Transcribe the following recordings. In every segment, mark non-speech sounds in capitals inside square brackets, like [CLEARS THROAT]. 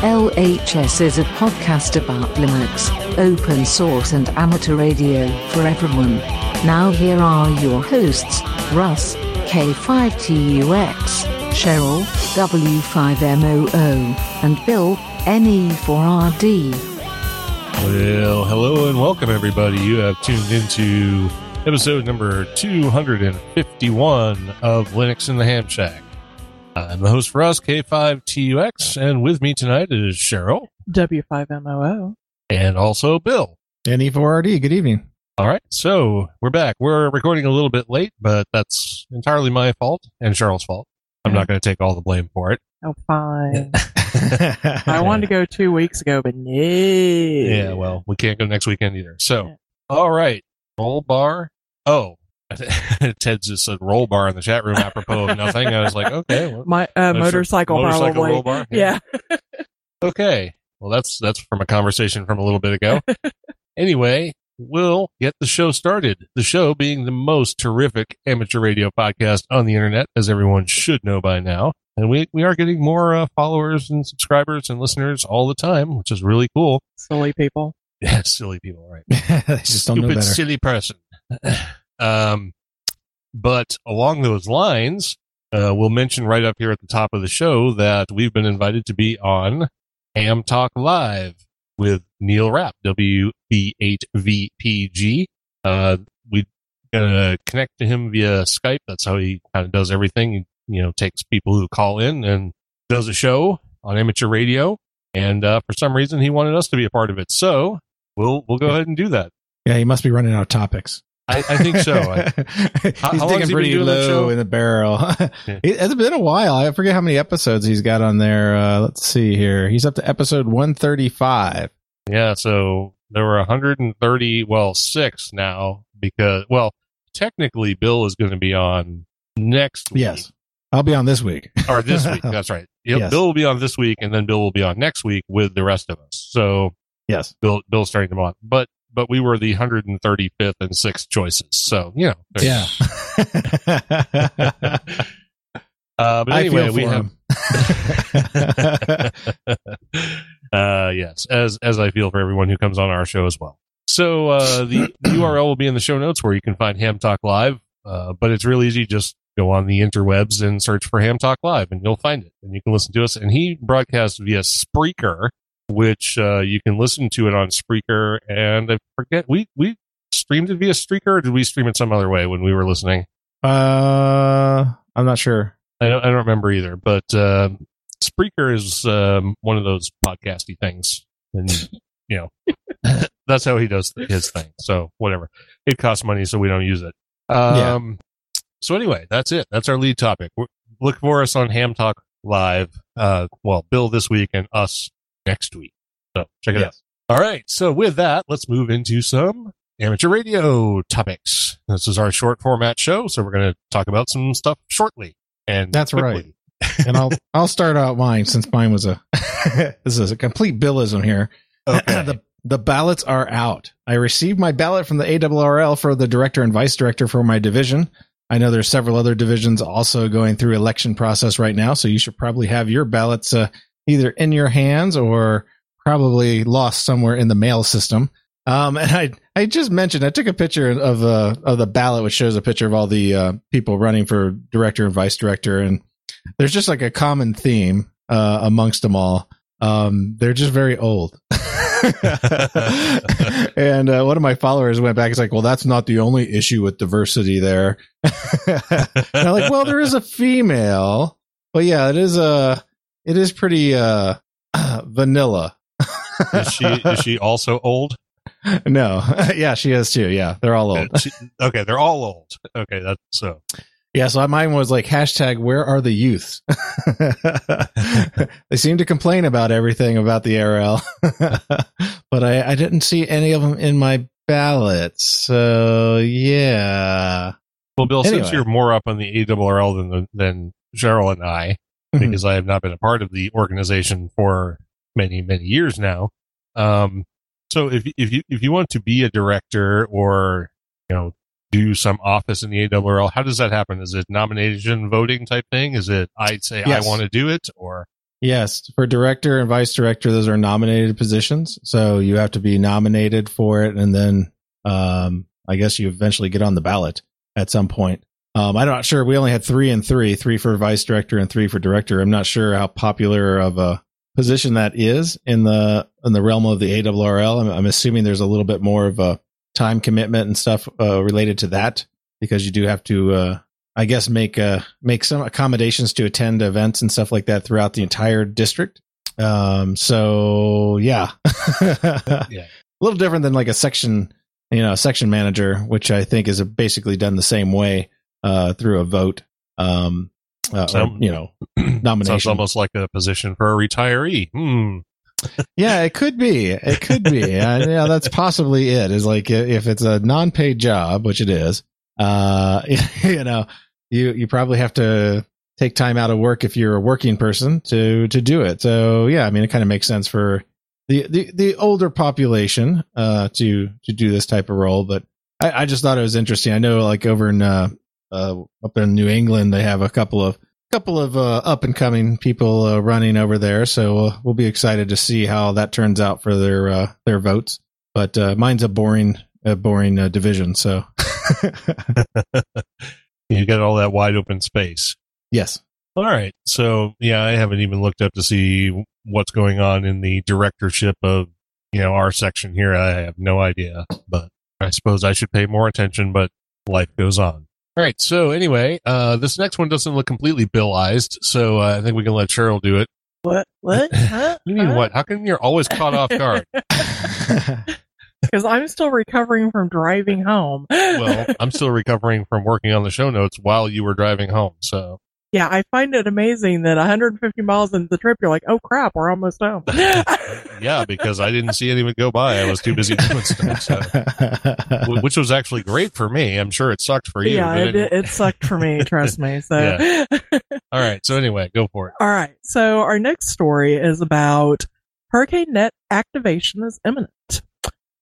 LHS is a podcast about Linux, open source, and amateur radio for everyone. Now, here are your hosts Russ, K5TUX, Cheryl, W5MOO, and Bill, NE4RD. Well, hello and welcome, everybody. You have tuned into episode number 251 of Linux in the Ham Shack. I'm the host for us, K5TUX, and with me tonight is Cheryl W5MOO. and also Bill. NE4RD, good evening. All right, so we're back. We're recording a little bit late, but that's entirely my fault and Cheryl's fault. I'm not going to take all the blame for it. Oh, fine. [LAUGHS] I wanted to go two weeks ago, but no. Yeah, well, we can't go next weekend either. So, all right, roll bar. Oh, [LAUGHS] Ted just said roll bar in the chat room apropos of nothing. I was like, okay, well, My uh, Motor- motorcycle, motorcycle probably. roll bar? Yeah. [LAUGHS] okay. Well, that's that's from a conversation from a little bit ago. [LAUGHS] anyway, we'll get the show started. The show being the most terrific amateur radio podcast on the internet, as everyone should know by now. And we, we are getting more uh, followers and subscribers and listeners all the time, which is really cool. Silly people. Yeah, silly people, right? they just don't know stupid, better. silly person. Um, but along those lines, uh, we'll mention right up here at the top of the show that we've been invited to be on Ham Talk Live with Neil Rapp, W8VPG. Uh, we gonna connect to him via Skype. That's how he kind of does everything. He, you know, takes people who call in and does a show on amateur radio. And uh, for some reason, he wanted us to be a part of it. So we'll we'll go ahead and do that. Yeah, he must be running out of topics. I, I think so. I, [LAUGHS] he's how digging he pretty show? low in the barrel. [LAUGHS] Yeah. It- It's been a while. I forget how many episodes he's got on there. Uh, let's see here. He's up to episode 135. yeah, so there were 130, well, six now because, well, technically Bill is going to be on next week. Yes. I'll be on this week. Or this week. [LAUGHS] That's right. Yep, Yes. Bill will be on this week and then Bill will be on next week with the rest of us. So yes. Bill, Bill's starting them on. But, but we were the 135th and sixth choices. So, you know. Yeah. [LAUGHS] Uh, but anyway, we have [LAUGHS] uh, yes, as as I feel for everyone who comes on our show as well. So uh, the, [CLEARS THROAT] the URL will be in the show notes where you can find Ham Talk Live. Uh, but it's real easy. Just go on the interwebs and search for Ham Talk Live, and you'll find it, and you can listen to us. And he broadcasts via Spreaker, which uh, you can listen to it on Spreaker. And I forget we we streamed it via Spreaker, or did we stream it some other way when we were listening? uh, I'm not sure. I don't, I don't remember either, but uh, Spreaker is um, one of those podcasty things, and you know [LAUGHS] that's how he does his thing. So whatever, it costs money, so we don't use it. Um, So anyway, that's it. That's our lead topic. we look for us on Ham Talk Live. Uh, well, Bill this week and us next week. So check it out. All right. So with that, let's move into some amateur radio topics. This is our short format show, so we're going to talk about some stuff shortly. And That's quickly. and I'll [LAUGHS] I'll start out mine since mine was a [LAUGHS] this is a complete billism here. [CLEARS THROAT] Okay. the the ballots are out. I received my ballot from the ARRL for the director and vice director for my division. I know there's several other divisions also going through election process right now, so you should probably have your ballots uh, either in your hands or probably lost somewhere in the mail system. Um, [LAUGHS] and I I just mentioned I took a picture of uh, of the ballot, which shows a picture of all the uh, people running for director and vice director, and there's just like a common theme uh, amongst them all. Um, they're just very old. [LAUGHS] and uh, one of my followers went back. He's like, "Well, that's not the only issue with diversity there." [LAUGHS] and I'm like, "Well, there is a female, but yeah, it is a, it is pretty uh, [CLEARS THROAT] vanilla." is she is she also old? [LAUGHS] no, [LAUGHS] yeah, she is too. Yeah, they're all old. Okay, she- okay, they're all old. Okay, that's so. Yeah, so mine was like hashtag where are the youths? [LAUGHS] they seem to complain about everything about the ARL, but I, I didn't see any of them in my ballot. So yeah. Well, Bill, since you're more up on the ARRL than than Cheryl and I, Mhm. because I have not been a part of the organization for many many years now. Um, so if if you if you want to be a director or you know do some office in the ARRL, how does that happen? Is it nomination voting type thing? Is it I'd say Yes. I want to do it or Yes, for director and vice director, those are nominated positions. So you have to be nominated for it, and then um, I guess you eventually get on the ballot at some point. Um, I'm not sure. We only had three and three, three for vice director and three for director. I'm not sure how popular of a position that is in the in the realm of the ARRL. I'm, I'm assuming there's a little bit more of a time commitment and stuff uh, related to that because you do have to uh, I guess make uh make some accommodations to attend events and stuff like that throughout the entire district. Um so yeah. [LAUGHS] Yeah. A little different than like a section, you know, a section manager, which I think is basically done the same way uh through a vote. Um uh, or, you know, [CLEARS THROAT] nomination. sounds almost like a position for a retiree? Hmm. [LAUGHS] Yeah, it could be. It could be. [LAUGHS] yeah, that's possibly it. Is like if it's a non-paid job, which it is. Uh, [LAUGHS] you know, you you probably have to take time out of work if you're a working person to to do it. So yeah, I mean, it kind of makes sense for the the the older population uh to to do this type of role. But I, I just thought it was interesting. I know, like over in uh, uh up in New England, they have a couple of couple of uh, up and coming people uh, running over there, so uh, we'll be excited to see how that turns out for their uh, their votes. But uh, mine's a boring a boring uh, division, so [LAUGHS] you got all that wide open space. yes, All right. So yeah, I haven't even looked up to see what's going on in the directorship of you know our section here. I have no idea, but I suppose I should pay more attention. But life goes on. All right. So anyway, uh, this next one doesn't look completely Billized, so uh, I think we can let Cheryl do it. What? What? [LAUGHS] Huh? You mean what? How come you're always caught off guard? [LAUGHS] [LAUGHS] Because I'm still recovering from driving home. well, I'm still recovering from working on the show notes while you were driving home. So yeah, I find it amazing that 150 miles into the trip, you're like, oh crap, we're almost home. [LAUGHS] yeah, because I didn't see anyone go by. I was too busy doing stuff. So. [LAUGHS] Which was actually great for me. I'm sure it sucked for you. yeah, but it, anyway. it sucked for me, [LAUGHS] trust me. So, All right. So anyway, go for it. all right. So our next story is about Hurricane Net activation is imminent.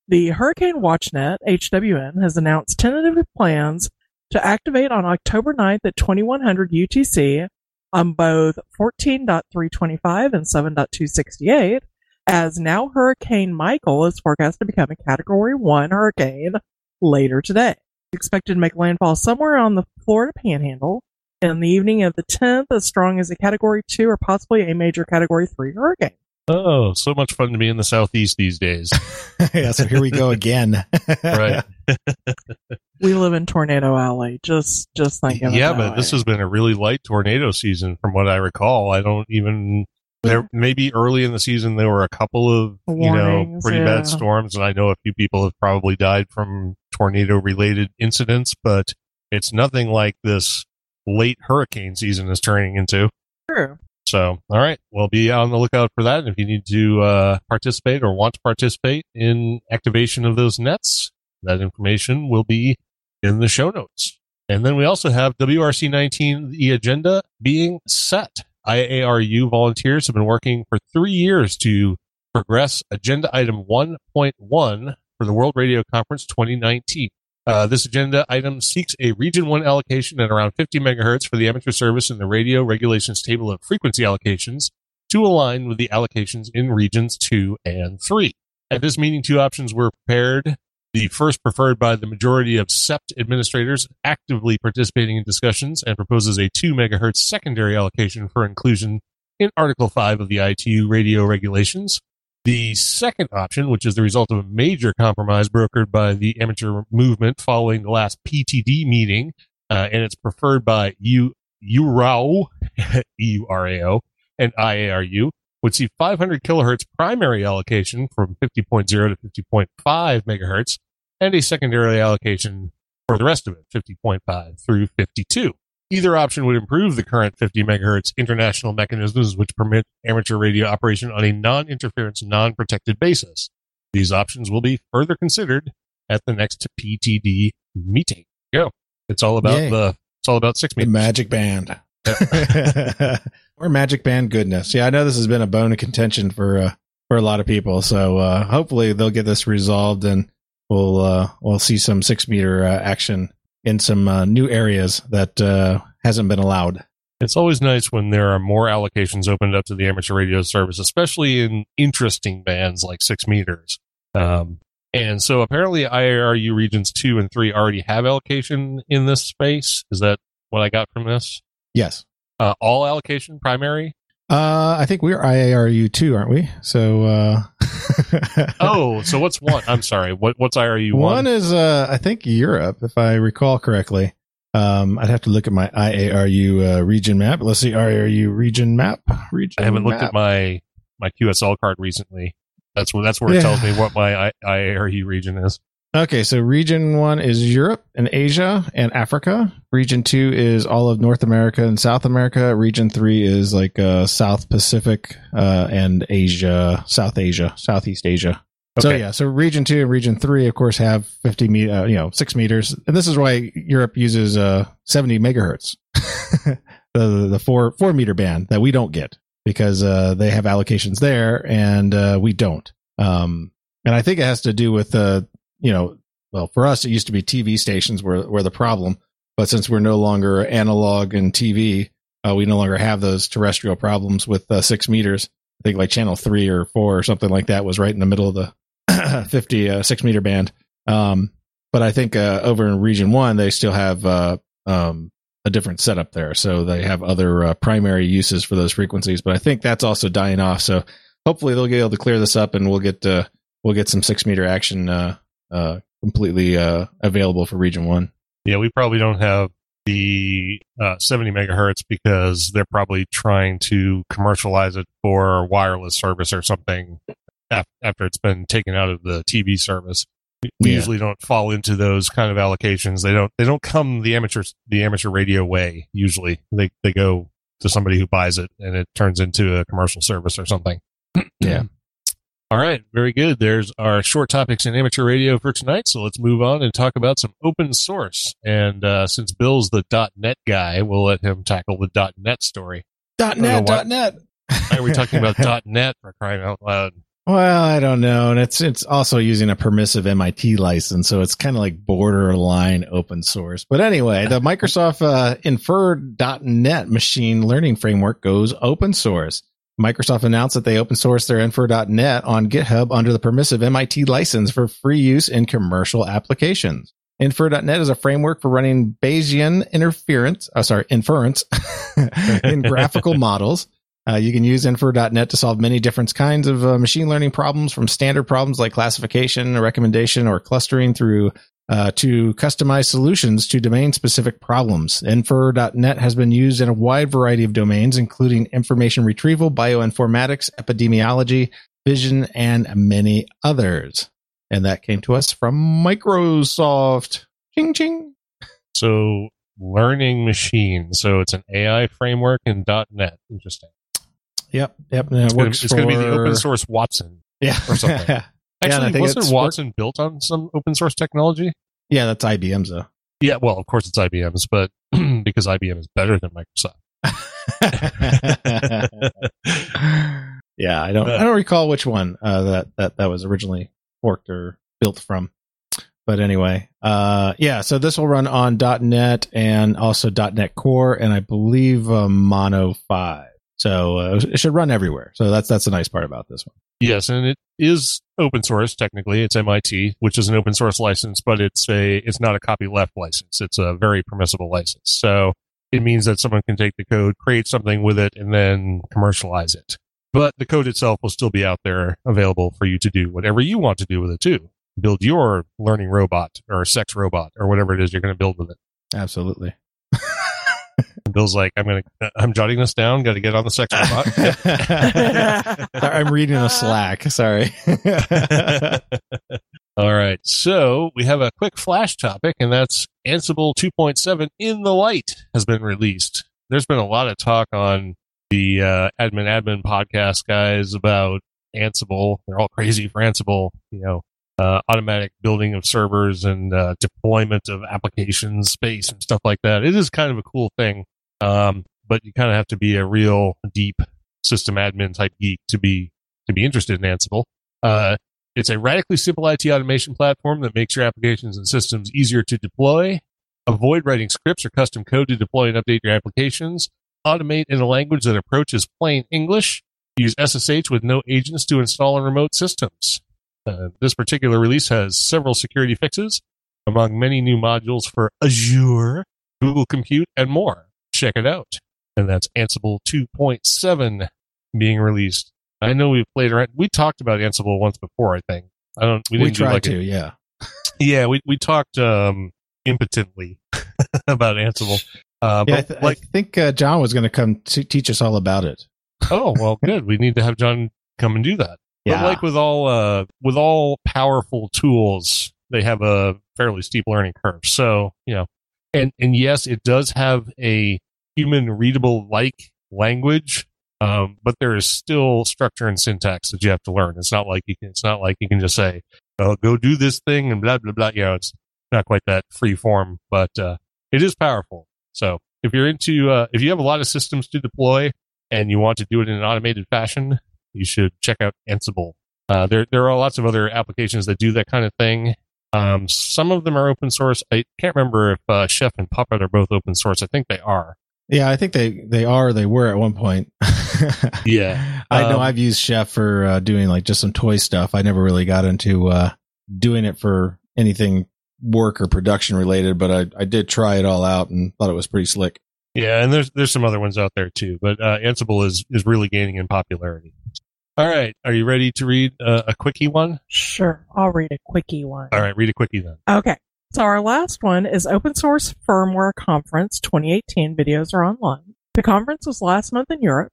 The Hurricane WatchNet HWN has announced tentative plans to activate on October 9th at 2100 UTC on both 14.325 and 7.268 as now Hurricane Michael is forecast to become a category 1 hurricane later today. Expected to make landfall somewhere on the Florida panhandle in the evening of the 10th as strong as a category 2 or possibly a major category 3 hurricane. Oh, so much fun to be in the southeast these days. [LAUGHS] yeah, so here we go again. [LAUGHS] Right. [LAUGHS] [LAUGHS] We live in Tornado Alley. Just just think it yeah, but this has been a really light tornado season from what I recall. I don't even there maybe early in the season there were a couple of you know pretty yeah. bad storms and I know a few people have probably died from tornado related incidents, but it's nothing like this late hurricane season is turning into. true. So, all right, we'll be on the lookout for that. And if you need to uh, participate or want to participate in activation of those nets, that information will be in the show notes. And then we also have WRC 19, the agenda being set. IARU volunteers have been working for three years to progress agenda item 1.1 for the World Radio Conference 2019. Uh, this agenda item seeks a Region 1 allocation at around 50 megahertz for the amateur service in the radio regulations table of frequency allocations to align with the allocations in Regions 2 and 3. At this meeting, two options were prepared. The first preferred by the majority of CEPT administrators actively participating in discussions and proposes a 2 megahertz secondary allocation for inclusion in Article 5 of the ITU radio regulations. The second option, which is the result of a major compromise brokered by the amateur movement following the last PTD meeting, uh, and it's preferred by U URAO, [LAUGHS] E-U-R-A-O, and IARU, would see 500 kilohertz primary allocation from 50.0 to 50.5 megahertz, and a secondary allocation for the rest of it, 50.5 through 52. Either option would improve the current 50 megahertz international mechanisms which permit amateur radio operation on a non-interference, non-protected basis. These options will be further considered at the next PTD meeting. Go. It's all about Yay. the it's all about six The magic band. [LAUGHS] or magic band goodness. Yeah, I know this has been a bone of contention for uh, for a lot of people. So uh, hopefully they'll get this resolved and we'll uh, we'll see some six meter uh, action in some uh, new areas that uh, hasn't been allowed. It's always nice when there are more allocations opened up to the amateur radio service, especially in interesting bands like six meters. Um, and so apparently IARU regions two and three already have allocation in this space. Is that what I got from this? Yes. Uh, all allocation primary? Uh, I think we're IARU too, aren't we? So, uh, [LAUGHS] Oh, so what's one? I'm sorry. What, what's IRU one? one is, uh, I think Europe, if I recall correctly. Um, I'd have to look at my IARU uh, region map. Let's see, IARU region map. Region I haven't looked at my, my QSL card recently. That's where, that's where it Yeah. tells me what my I- IARU region is. Okay, so region one is Europe and Asia and Africa. Region two is all of North America and South America. Region three is like uh, South Pacific uh, and Asia, South Asia, Southeast Asia. So yeah, so region two and region three, of course, have fifty me, uh, you know, six meters, and this is why Europe uses uh seventy megahertz, [LAUGHS] the the four four meter band that we don't get because uh they have allocations there and uh we don't. Um, and I think it has to do with uh you know, well, for us it used to be TV stations were were the problem, but since we're no longer analog and TV, uh, we no longer have those terrestrial problems with uh, six meters. I think like channel three or four or something like that was right in the middle of the [CLEARS THROAT] 50 uh, six meter band. Um, but I think uh, over in region one, they still have uh, um, a different setup there. So they have other uh, primary uses for those frequencies. But I think that's also dying off. So hopefully they'll be able to clear this up and we'll get we'll get some six meter action uh, completely uh, available for region one. Yeah, we probably don't have the uh, 70 megahertz because they're probably trying to commercialize it for wireless service or something af- after it's been taken out of the TV service. We we Yeah. usually don't fall into those kind of allocations. They don't. They don't come the amateur the amateur radio way. Usually, they they go to somebody who buys it, and it turns into a commercial service or something. Yeah. [CLEARS THROAT] All right, very good. There's our short topics in amateur radio for tonight. So let's move on and talk about some open source. And uh, since Bill's the .NET guy, we'll let him tackle the .NET story. Dot don't know net, why- net. [LAUGHS] Why are we talking about [LAUGHS] .NET for crying out loud? Well, I don't know, and it's it's also using a permissive MIT license, so it's kind of like borderline open source. But anyway, the [LAUGHS] Microsoft uh, Infer.net machine learning framework goes open source. Microsoft announced that they open sourced their Infer.net on GitHub under the permissive MIT license for free use in commercial applications. Infer.net is a framework for running Bayesian interference, oh, sorry, inference [LAUGHS] in graphical [LAUGHS] models. Uh, you can use infer.net to solve many different kinds of uh, machine learning problems from standard problems like classification, recommendation, or clustering through uh, to customize solutions to domain specific problems. Infer.net has been used in a wide variety of domains, including information retrieval, bioinformatics, epidemiology, vision, and many others. And that came to us from Microsoft. Ching ching. So learning machine. So it's an AI framework in .NET. Interesting. Yep. Yep. It's gonna, works be the open source Watson. Yeah. or something. [LAUGHS] Yeah, I Actually, think wasn't Watson built on some open source technology? Yeah, that's IBM's though. Yeah, well, of course it's IBM's, but [CLEARS THROAT] because IBM is better than Microsoft. [LAUGHS] yeah, I don't. I don't recall which one uh, that that that was originally forked or built from. But anyway, uh, yeah. So this will run on .NET and also .NET Core, and I believe uh, Mono Five. So uh, it should run everywhere. So that's that's the nice part about this one. Yes, and it is open source technically. It's MIT, which is an open source license, but it's a it's not a copyleft license. It's a very permissible license. So it means that someone can take the code, create something with it, and then commercialize it. But the code itself will still be out there available for you to do whatever you want to do with it too. Build your learning robot or sex robot or whatever it is you're going to build with it. Absolutely. And Bill's like, I'm going to, I'm jotting this down. Got to get on the sex robot. [LAUGHS] [LAUGHS] I'm reading a Slack. Sorry. [LAUGHS] All right. So we have a quick flash topic, and that's Ansible 2.7 in the light has been released. There's been a lot of talk on the uh, admin admin podcast guys about Ansible. They're all crazy for Ansible, you know, uh, automatic building of servers and uh, deployment of applications space and stuff like that. It is kind of a cool thing. Um, but you kind of have to be a real deep system admin type geek to be, to be interested in Ansible. Uh, it's a radically simple IT automation platform that makes your applications and systems easier to deploy. Avoid writing scripts or custom code to deploy and update your applications. Automate in a language that approaches plain English. Use SSH with no agents to install on remote systems. Uh, this particular release has several security fixes, among many new modules for Azure, Google Compute, and more. Check it out. And that's Ansible 2.7 being released. I know we've played around. We talked about Ansible once before. I think I don't. We, We, tried like a- to, yeah. yeah, we we talked um, impotently [LAUGHS] about Ansible. Uh, Yeah, I, th- like, I think uh, John was going to come to teach us all about it. oh well, good. We need to have John come and do that. But like with all uh, with all powerful tools, they have a fairly steep learning curve. So you know, and and yes, it does have a human readable like language, um, but there is still structure and syntax that you have to learn. It's not like you can. It's not like you can just say, "Oh, go do this thing," and blah blah blah. You know, it's not quite that free form, but uh, it is powerful. So if you're into, uh, if you have a lot of systems to deploy and you want to do it in an automated fashion, you should check out Ansible. Uh, there, there are lots of other applications that do that kind of thing. Um, some of them are open source. I can't remember if uh, Chef and Puppet are both open source. I think they are. Yeah, I think they they are. They were at one point. [LAUGHS] Yeah. I know Um, I've used Chef for uh, doing like just some toy stuff. I never really got into uh, doing it for anything work or production related, but I, I did try it all out and thought it was pretty slick. Yeah, and there's there's some other ones out there too, but uh, Ansible is is really gaining in popularity. All right, are you ready to read uh, a quickie one? Sure, I'll read a quickie one. All right, read a quickie then. Okay. So our last one is Open Source Firmware Conference 2018. Videos are online. The conference was last month in Europe.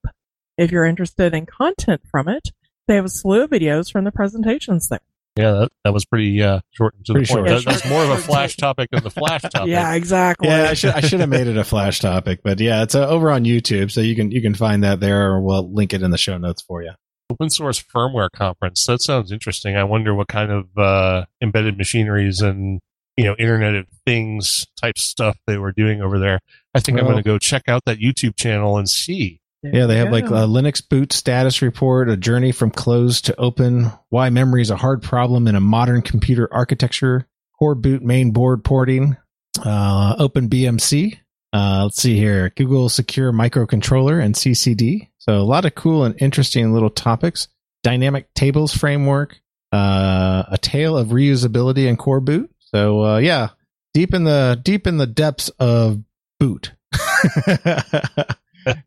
If you're interested in content from it, they have a slew of videos from the presentations there. Yeah, that, that was pretty uh, short and to Pretty the point. short. That, that's more of a flash topic than the flash [LAUGHS] topic. Yeah, exactly. Yeah, I should I should have made it a flash topic, but yeah, it's uh, over on YouTube, so you can you can find that there, or we'll link it in the show notes for you. Open source firmware conference. That sounds interesting. I wonder what kind of uh, embedded machineries and you know Internet of Things type stuff they were doing over there. I think I'm going to go check out that YouTube channel and see. Yeah, they you have like a Linux boot status report, a journey from closed to open, why memory is a hard problem in a modern computer architecture, core boot main board porting, uh, open BMC. Uh, let's see here, Google Secure Microcontroller and CCD. So a lot of cool and interesting little topics. Dynamic tables framework, uh, a tale of reusability and core boot. So uh, yeah, deep in the deep in the depths of boot. [LAUGHS]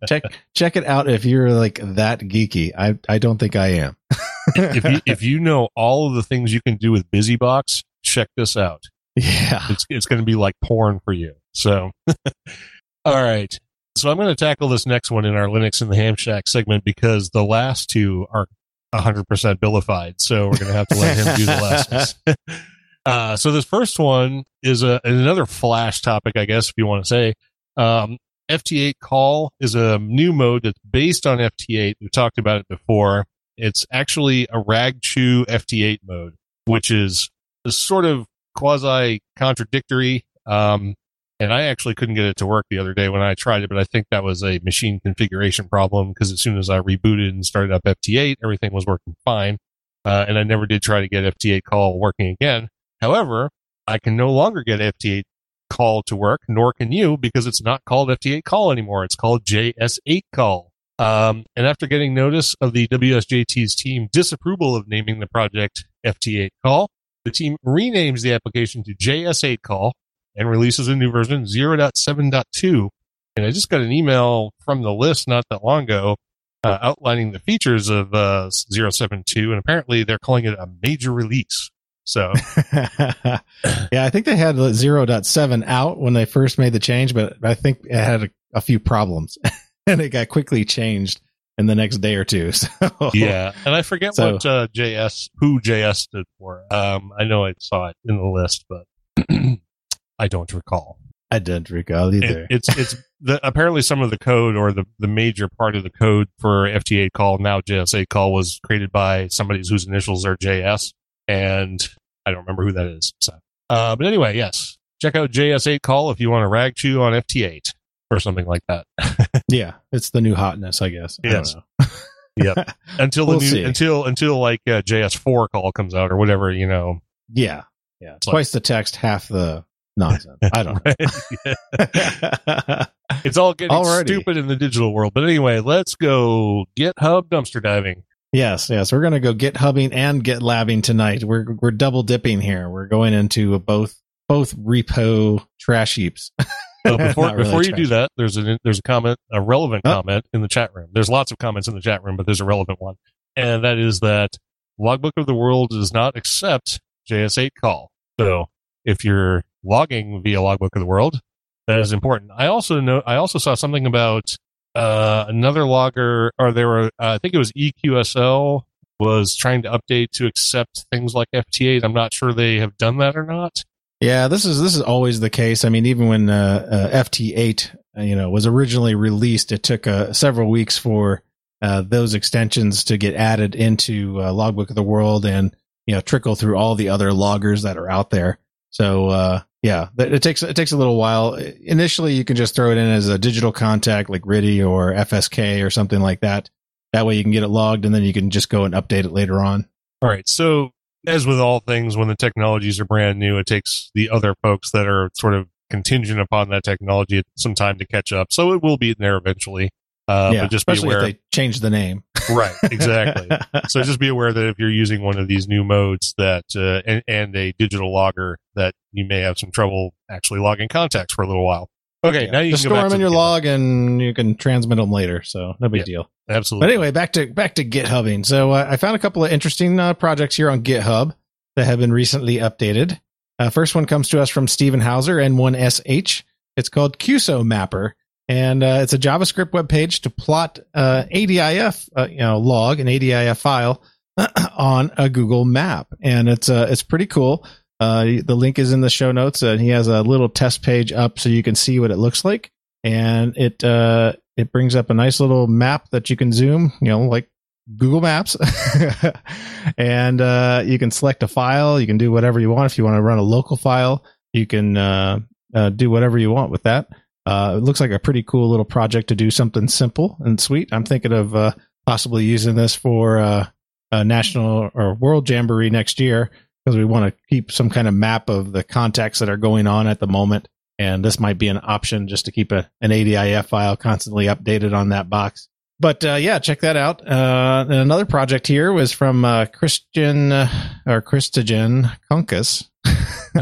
check check it out if you're like that geeky. I I don't think I am. if you [LAUGHS] if you know all of the things you can do with BusyBox, check this out. yeah. It's it's going to be like porn for you. So, [LAUGHS] all right. So I'm going to tackle this next one in our Linux in the Ham Shack segment because the last two are 100% billified. So we're going to have to let him do the lessons. [LAUGHS] uh, so this first one is a another flash topic, I guess, if you want to say. Um, FT8 call is a new mode that's based on FT8. We've talked about it before. It's actually a RagChew FT8 mode, which is a sort of quasi contradictory. Um, and I actually couldn't get it to work the other day when I tried it, but I think that was a machine configuration problem because as soon as I rebooted and started up FT8, everything was working fine. Uh, and I never did try to get FT8 call working again. However, I can no longer get FT8 call to work, nor can you because it's not called FT8 call anymore. It's called JS8 call. Um, and after getting notice of the WSJT's team disapproval of naming the project FT8 call, the team renames the application to JS8 call and releases a new version 0.7.2. And I just got an email from the list not that long ago uh, outlining the features of uh, 0.7.2, and apparently they're calling it a major release. So [LAUGHS] yeah, I think they had 0.7 out when they first made the change, but I think it had a, a few problems [LAUGHS] and it got quickly changed. in the next day or two. [LAUGHS] So Yeah, and I forget So- what uh, JS who JS stood for. Um, I know I saw it in the list, but [CLEARS THROAT] I don't recall. I didn't recall either. It, it's it's [LAUGHS] the, apparently some of the code or the the major part of the code for FT8 call now JS8 call was created by somebody whose initials are JS, and I don't remember who that is. So, uh, but anyway, yes, check out JS8 call if you want to rag chew on FT8 or something like that. [LAUGHS] yeah, it's the new hotness, I guess. I don't Yes. know. [LAUGHS] Yep. Until the We'll new see. until until like uh, JS4 call comes out or whatever, you know. Yeah, yeah. It's like- Twice the text, half the nonsense. I don't know. [LAUGHS] It's all getting Alrighty. stupid in the digital world. But anyway, let's go GitHub dumpster diving. Yes, yes. We're gonna go get hubbing and get labbing tonight. We're we're double dipping here. We're going into both both repo trash heaps. [LAUGHS] Uh, before really before you do that, there's a there's a comment, a relevant Oh. comment in the chat room. There's lots of comments in the chat room, but there's a relevant one, and that is that Logbook of the World does not accept JS8 call. So if you're logging via Logbook of the World, that is important. I also know I also saw something about uh, another logger, or there were uh, I think it was EQSL was trying to update to accept things like FT8. I'm not sure they have done that or not. Yeah, this is this is always the case. I mean, even when uh, uh, FT8, uh, you know, was originally released, it took uh, several weeks for uh, those extensions to get added into uh, Logbook of the World and you know trickle through all the other loggers that are out there. So uh, yeah, it takes it takes a little while. Initially, you can just throw it in as a digital contact like RTTY or FSK or something like that. That way, you can get it logged, and then you can just go and update it later on. All right. So, as with all things, when the technologies are brand new, it takes the other folks that are sort of contingent upon that technology some time to catch up. So it will be in there eventually. Uh, yeah, but just be aware. if they change the name. right. Exactly. [LAUGHS] so just be aware that if you're using one of these new modes that uh, and, and a digital logger, that you may have some trouble actually logging contacts for a little while. Okay. Yeah. Now you just can store them in your the- log and you can transmit them later. So no big Yeah. deal. Absolutely. But anyway, back to back to GitHubbing. So uh, I found a couple of interesting uh, projects here on GitHub that have been recently updated. Uh, first one comes to us from Stephen Hauser N1SH. It's called QSO Mapper, and uh, it's a JavaScript web page to plot uh, ADIF, uh, you know, log an ADIF file [CLEARS THROAT] on a Google map, and it's uh, it's pretty cool. Uh, the link is in the show notes, and he has a little test page up so you can see what it looks like, and it uh, it brings up a nice little map that you can zoom, you know, like Google Maps, [LAUGHS] and uh, you can select a file. You can do whatever you want. If you want to run a local file, you can do whatever you want with that. Uh, it looks like a pretty cool little project to do something simple and sweet. I'm thinking of uh, possibly using this for uh, a national or world jamboree next year because we want to keep some kind of map of the contacts that are going on at the moment. And this might be an option just to keep a, an ADIF file constantly updated on that box. But uh, yeah, check that out. Uh, and another project here was from uh, Christian uh, or Christian Kunkus.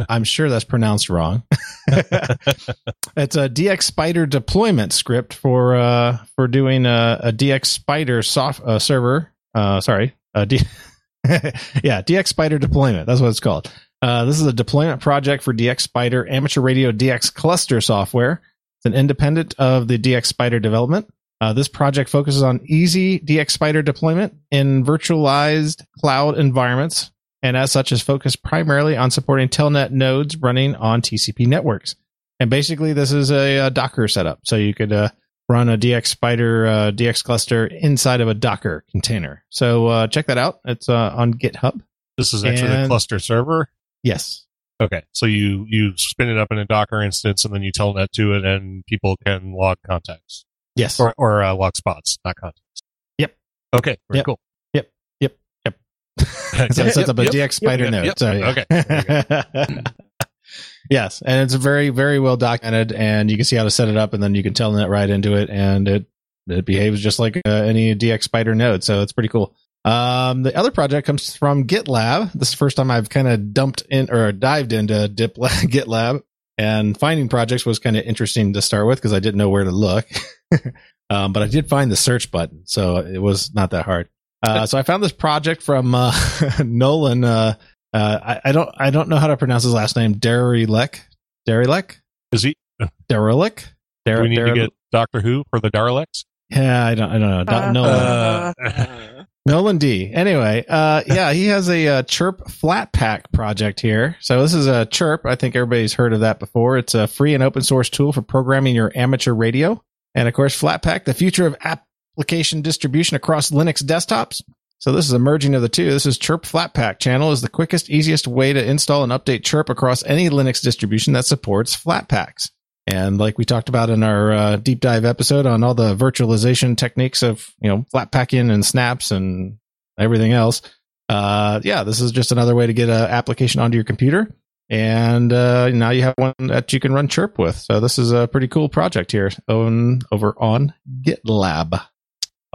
I'm sure that's pronounced wrong. [LAUGHS] it's a DX Spider deployment script for uh, for doing a, a DX Spider soft uh, server. Uh, sorry, D- [LAUGHS] yeah, DX Spider deployment. That's what it's called. Uh, this is a deployment project for DX Spider amateur radio DX cluster software. It's an independent of the DX Spider development. Uh, this project focuses on easy DX Spider deployment in virtualized cloud environments, and as such is focused primarily on supporting Telnet nodes running on TCP networks. And basically, this is a, uh Docker setup, so you could uh, run a DX Spider uh, DX cluster inside of a Docker container. So uh, check that out. It's uh, on GitHub. This is actually the cluster server. Yes, Okay, so you you spin it up in a Docker instance, and then you telnet to it, and people can log contacts yes, or or uh, log spots, not contacts. Yep. Okay. Very Yep. cool. [LAUGHS] So it sets up a yep, DX Spider yep, node. yep. So, yeah. Okay. [LAUGHS] Yes, and it's very, very well documented, and you can see how to set it up, and then you can tell telnet right into it, and it it behaves just like uh, any DX Spider node. So it's pretty cool. Um, the other project comes from GitLab. This is the first time I've kind of dumped in or dived into Dip [LAUGHS] GitLab, and finding projects was kind of interesting to start with because I didn't know where to look. um, but I did find the search button, so it was not that hard. Uh, so I found this project from uh, [LAUGHS] Nolan. Uh, uh, I, I don't I don't know how to pronounce his last name. Darilek. Darilek. Is he? Darilek. Do we need to get Doctor Who for the Daleks? Yeah, I don't, I don't know. Don't- Nolan. Uh, [LAUGHS] Nolan D. Anyway, uh, yeah, he has a uh, Chirp Flatpak project here. So this is a Chirp. I think everybody's heard of that before. It's a free and open source tool for programming your amateur radio. And of course, Flatpak, the future of application distribution across Linux desktops. So this is a merging of the two. This is Chirp Flatpak channel is the quickest, easiest way to install and update Chirp across any Linux distribution that supports Flatpaks. And like we talked about in our uh, deep dive episode on all the virtualization techniques of, you know, flat packing and snaps and everything else. Uh, yeah, this is just another way to get an application onto your computer. And uh, now you have one that you can run chirp with. So this is a pretty cool project here on, over on GitLab.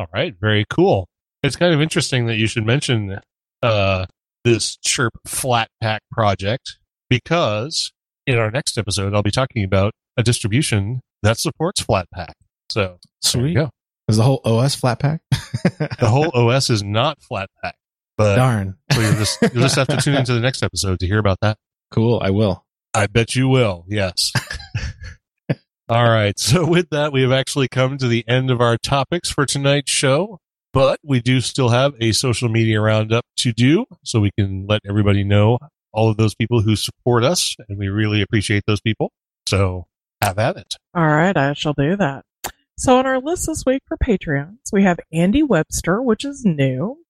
All right, very cool. It's kind of interesting that you should mention uh, this Chirp Flat Pack project because in our next episode, I'll be talking about a distribution that supports Flatpak. So there Sweet. go. Is the whole OS Flatpak? [LAUGHS] The whole OS is not Flatpak, but Darn. [LAUGHS] so you'll just you'll just have to tune into the next episode to hear about that. Cool. I will. I bet you will. Yes. All right. So with that, we have actually come to the end of our topics for tonight's show, but we do still have a social media roundup to do so we can let everybody know all of those people who support us and we really appreciate those people. So have at it. All right, I shall do that. So on our list this week for Patreons, we have Andy Webster, which is new,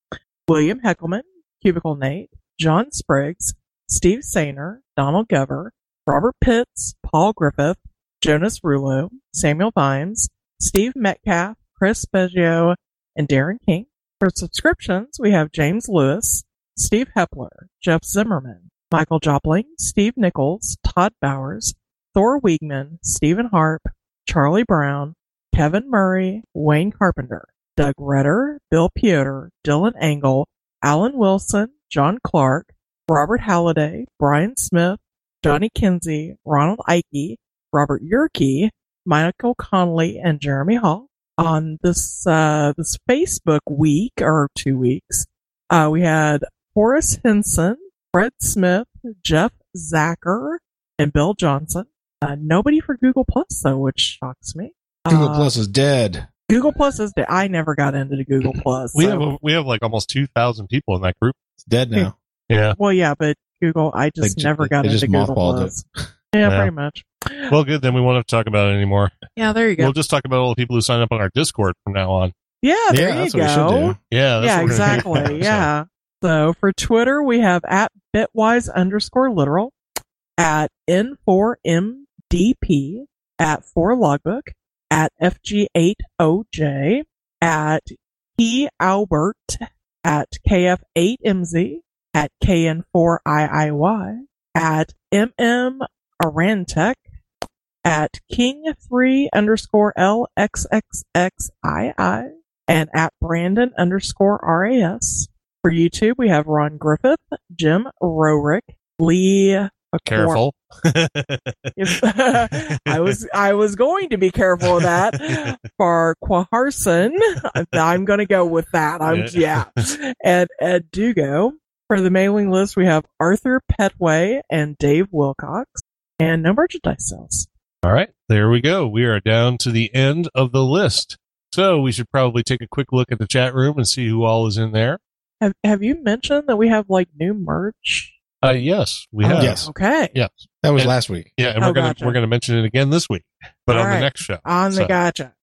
William Heckelman, Cubicle Nate, John Spriggs, Steve Sainer, Donald Gover, Robert Pitts, Paul Griffith, Jonas Rulo, Samuel Vines, Steve Metcalf, Chris Beggio, and Darren King. For subscriptions, we have James Lewis, Steve Hepler, Jeff Zimmerman, Michael Jopling, Steve Nichols, Todd Bowers, Thor Wiegman, Stephen Harp, Charlie Brown, Kevin Murray, Wayne Carpenter, Doug Redder, Bill Piotr, Dylan Engel, Alan Wilson, John Clark, Robert Halliday, Brian Smith, Johnny Kinsey, Ronald Ike, Robert Yerke, Michael Connolly, and Jeremy Hall. On this uh, this Facebook week or two weeks, uh, we had Horace Henson, Fred Smith, Jeff Zacher, and Bill Johnson. Uh, nobody for Google Plus though, which shocks me. Google Uh, Plus is dead. Google Plus is. dead. I never got into the Google [CLEARS THROAT] Plus. We so- have we have like almost 2000 people in that group. It's dead now. Yeah. well, yeah, but Google. I just They ju- never got they into just Google mothballed Plus. Yeah, Yeah. pretty much. Well, good. Then we won't have to talk about it anymore. Yeah, there you go. We'll just talk about all the people who sign up on our Discord from now on. yeah, there yeah, you that's go. what we should do. Yeah. That's yeah, what we're do. exactly. [LAUGHS] Yeah. So for Twitter, we have at bitwise underscore literal, at n4mdp, at 4logbook, at fg8oj, at e albert, at kf8mz, at kn4iiy, at mm arantech, at king3 underscore lxxxii, and at Brandon underscore RAS. For YouTube, we have Ron Griffith, Jim Rorick, Lee. Careful. [LAUGHS] I was I was going to be careful of that. [LAUGHS] For Quaharson, I'm going to go with that. I'm yeah. And Ed Dugo. For the mailing list, we have Arthur Petway and Dave Wilcox, and no merchandise sales. All right, there we go. We are down to the end of the list. So we should probably take a quick look at the chat room and see who all is in there. Have Have you mentioned that we have like new merch? Uh, yes, we Oh, have. yes. Okay. Yes. That was And- last week. Yeah, and Oh, we're gonna gotcha. we're gonna mention it again this week, but All on right. the next show. On the So- gotcha.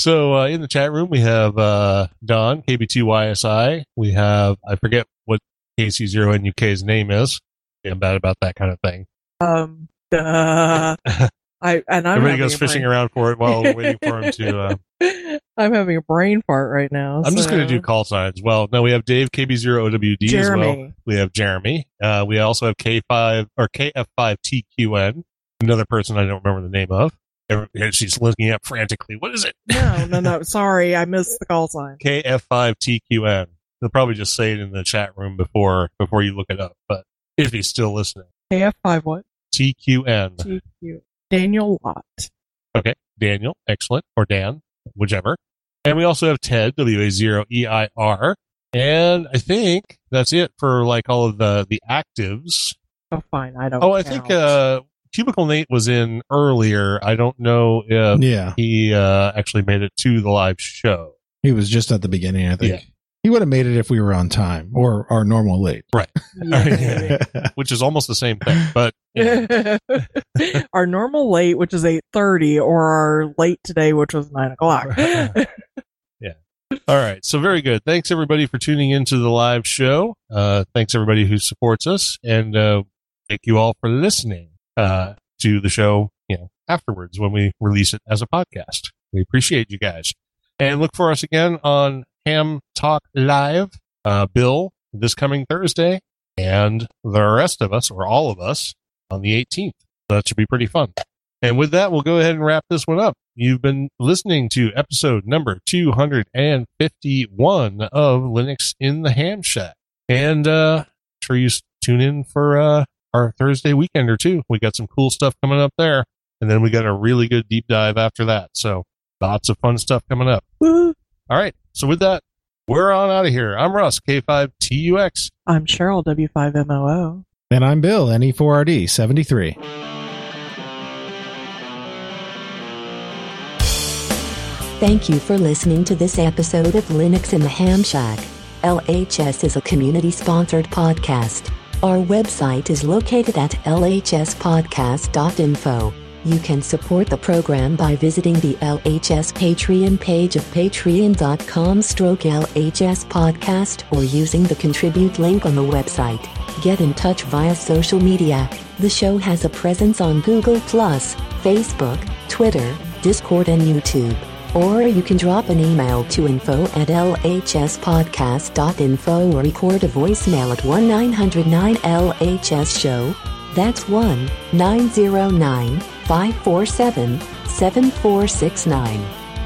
So uh, in the chat room, we have uh, Don KB2YSI. We have I forget what KC0NUK's name is. Yeah, I'm bad about that kind of thing. Um, duh. [LAUGHS] I and I'm Everybody goes fishing brain- around for it while [LAUGHS] waiting for him to. Uh, [LAUGHS] I'm having a brain fart right now. I'm just going to do call signs. Well, no, we have Dave KB0OWD as well. We have Jeremy. Uh, we also have K5 or KF5TQN, another person I don't remember the name of. And She's looking up frantically. What is it? No, no, no. [LAUGHS] Sorry, I missed the call sign. KF5TQN. They'll probably just say it in the chat room before before you look it up. But if he's still listening, KF5 what? TQN. TQ. Daniel Lott. Okay, Daniel, excellent, or Dan, whichever. And we also have Ted WA0EIR. And I think that's it for like all of the the actives. Oh, fine. I don't. Oh, I count. think uh Cubicle Nate was in earlier. I don't know if Yeah. he uh, actually made it to the live show. He was just at the beginning, I think. Yeah. He would have made it if we were on time or our normal late. [LAUGHS] Yeah. [LAUGHS] which is almost the same thing. But yeah, [LAUGHS] our normal late, which is eight thirty, or our late today, which was nine o'clock. Yeah. All right. So very good. Thanks everybody for tuning into the live show. Uh, thanks everybody who supports us, and uh, thank you all for listening uh, to the show. You know, afterwards when we release it as a podcast. We appreciate you guys, and look for us again on Ham Talk Live. Uh, Bill this coming Thursday, and the rest of us, or all of us, on the 18th. That should be pretty fun. And with that, we'll go ahead and wrap this one up. You've been listening to episode number 251 of Linux in the Ham Shack. And uh sure you tune in for uh our Thursday weekend or two. We got some cool stuff coming up there. And then we got a really good deep dive after that. So lots of fun stuff coming up. Woo. All right. So with that, we're on out of here. I'm Russ, K5TUX. I'm Cheryl W5MOO. And I'm Bill, E NE4RD 73. Thank you for listening to this episode of Linux in the Ham Shack. LHS is a community sponsored podcast. Our website is located at lhspodcast.info. You can support the program by visiting the LHS Patreon page of patreon.com stroke LHS podcast or using the contribute link on the website. Get in touch via social media. The show has a presence on Google Facebook, Twitter, Discord and YouTube. Or you can drop an email to info at lhspodcast.info or record a voicemail at 1-909-LHS show. That's 1-909-547-7469.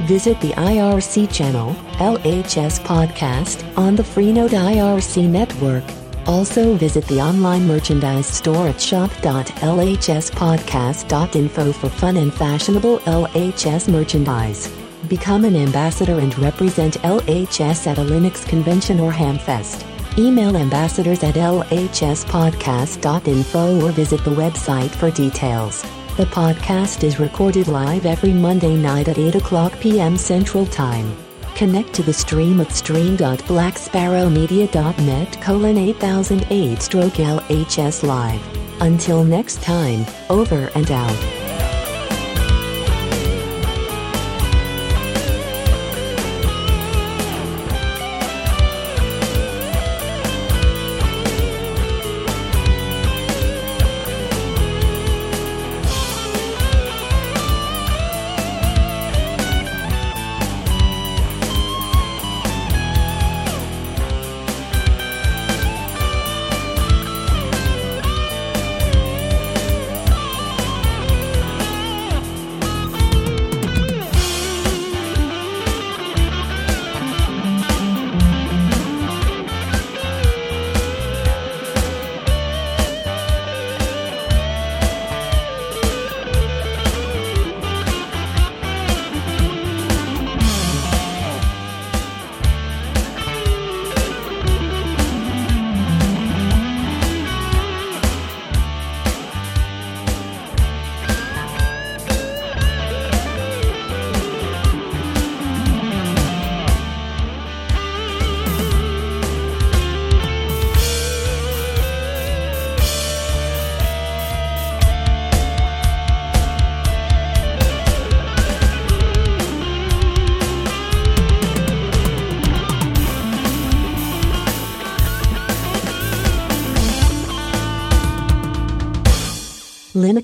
Visit the IRC channel, LHS Podcast, on the Freenode IRC network. Also visit the online merchandise store at shop.lhspodcast.info for fun and fashionable LHS merchandise. Become an ambassador and represent LHS at a Linux convention or Hamfest. Email ambassadors at lhspodcast.info or visit the website for details. The podcast is recorded live every Monday night at 8 o'clock p.m. Central Time. Connect to the stream at stream.blacksparrowmedia.net colon 8008 stroke LHS live. Until next time, over and out.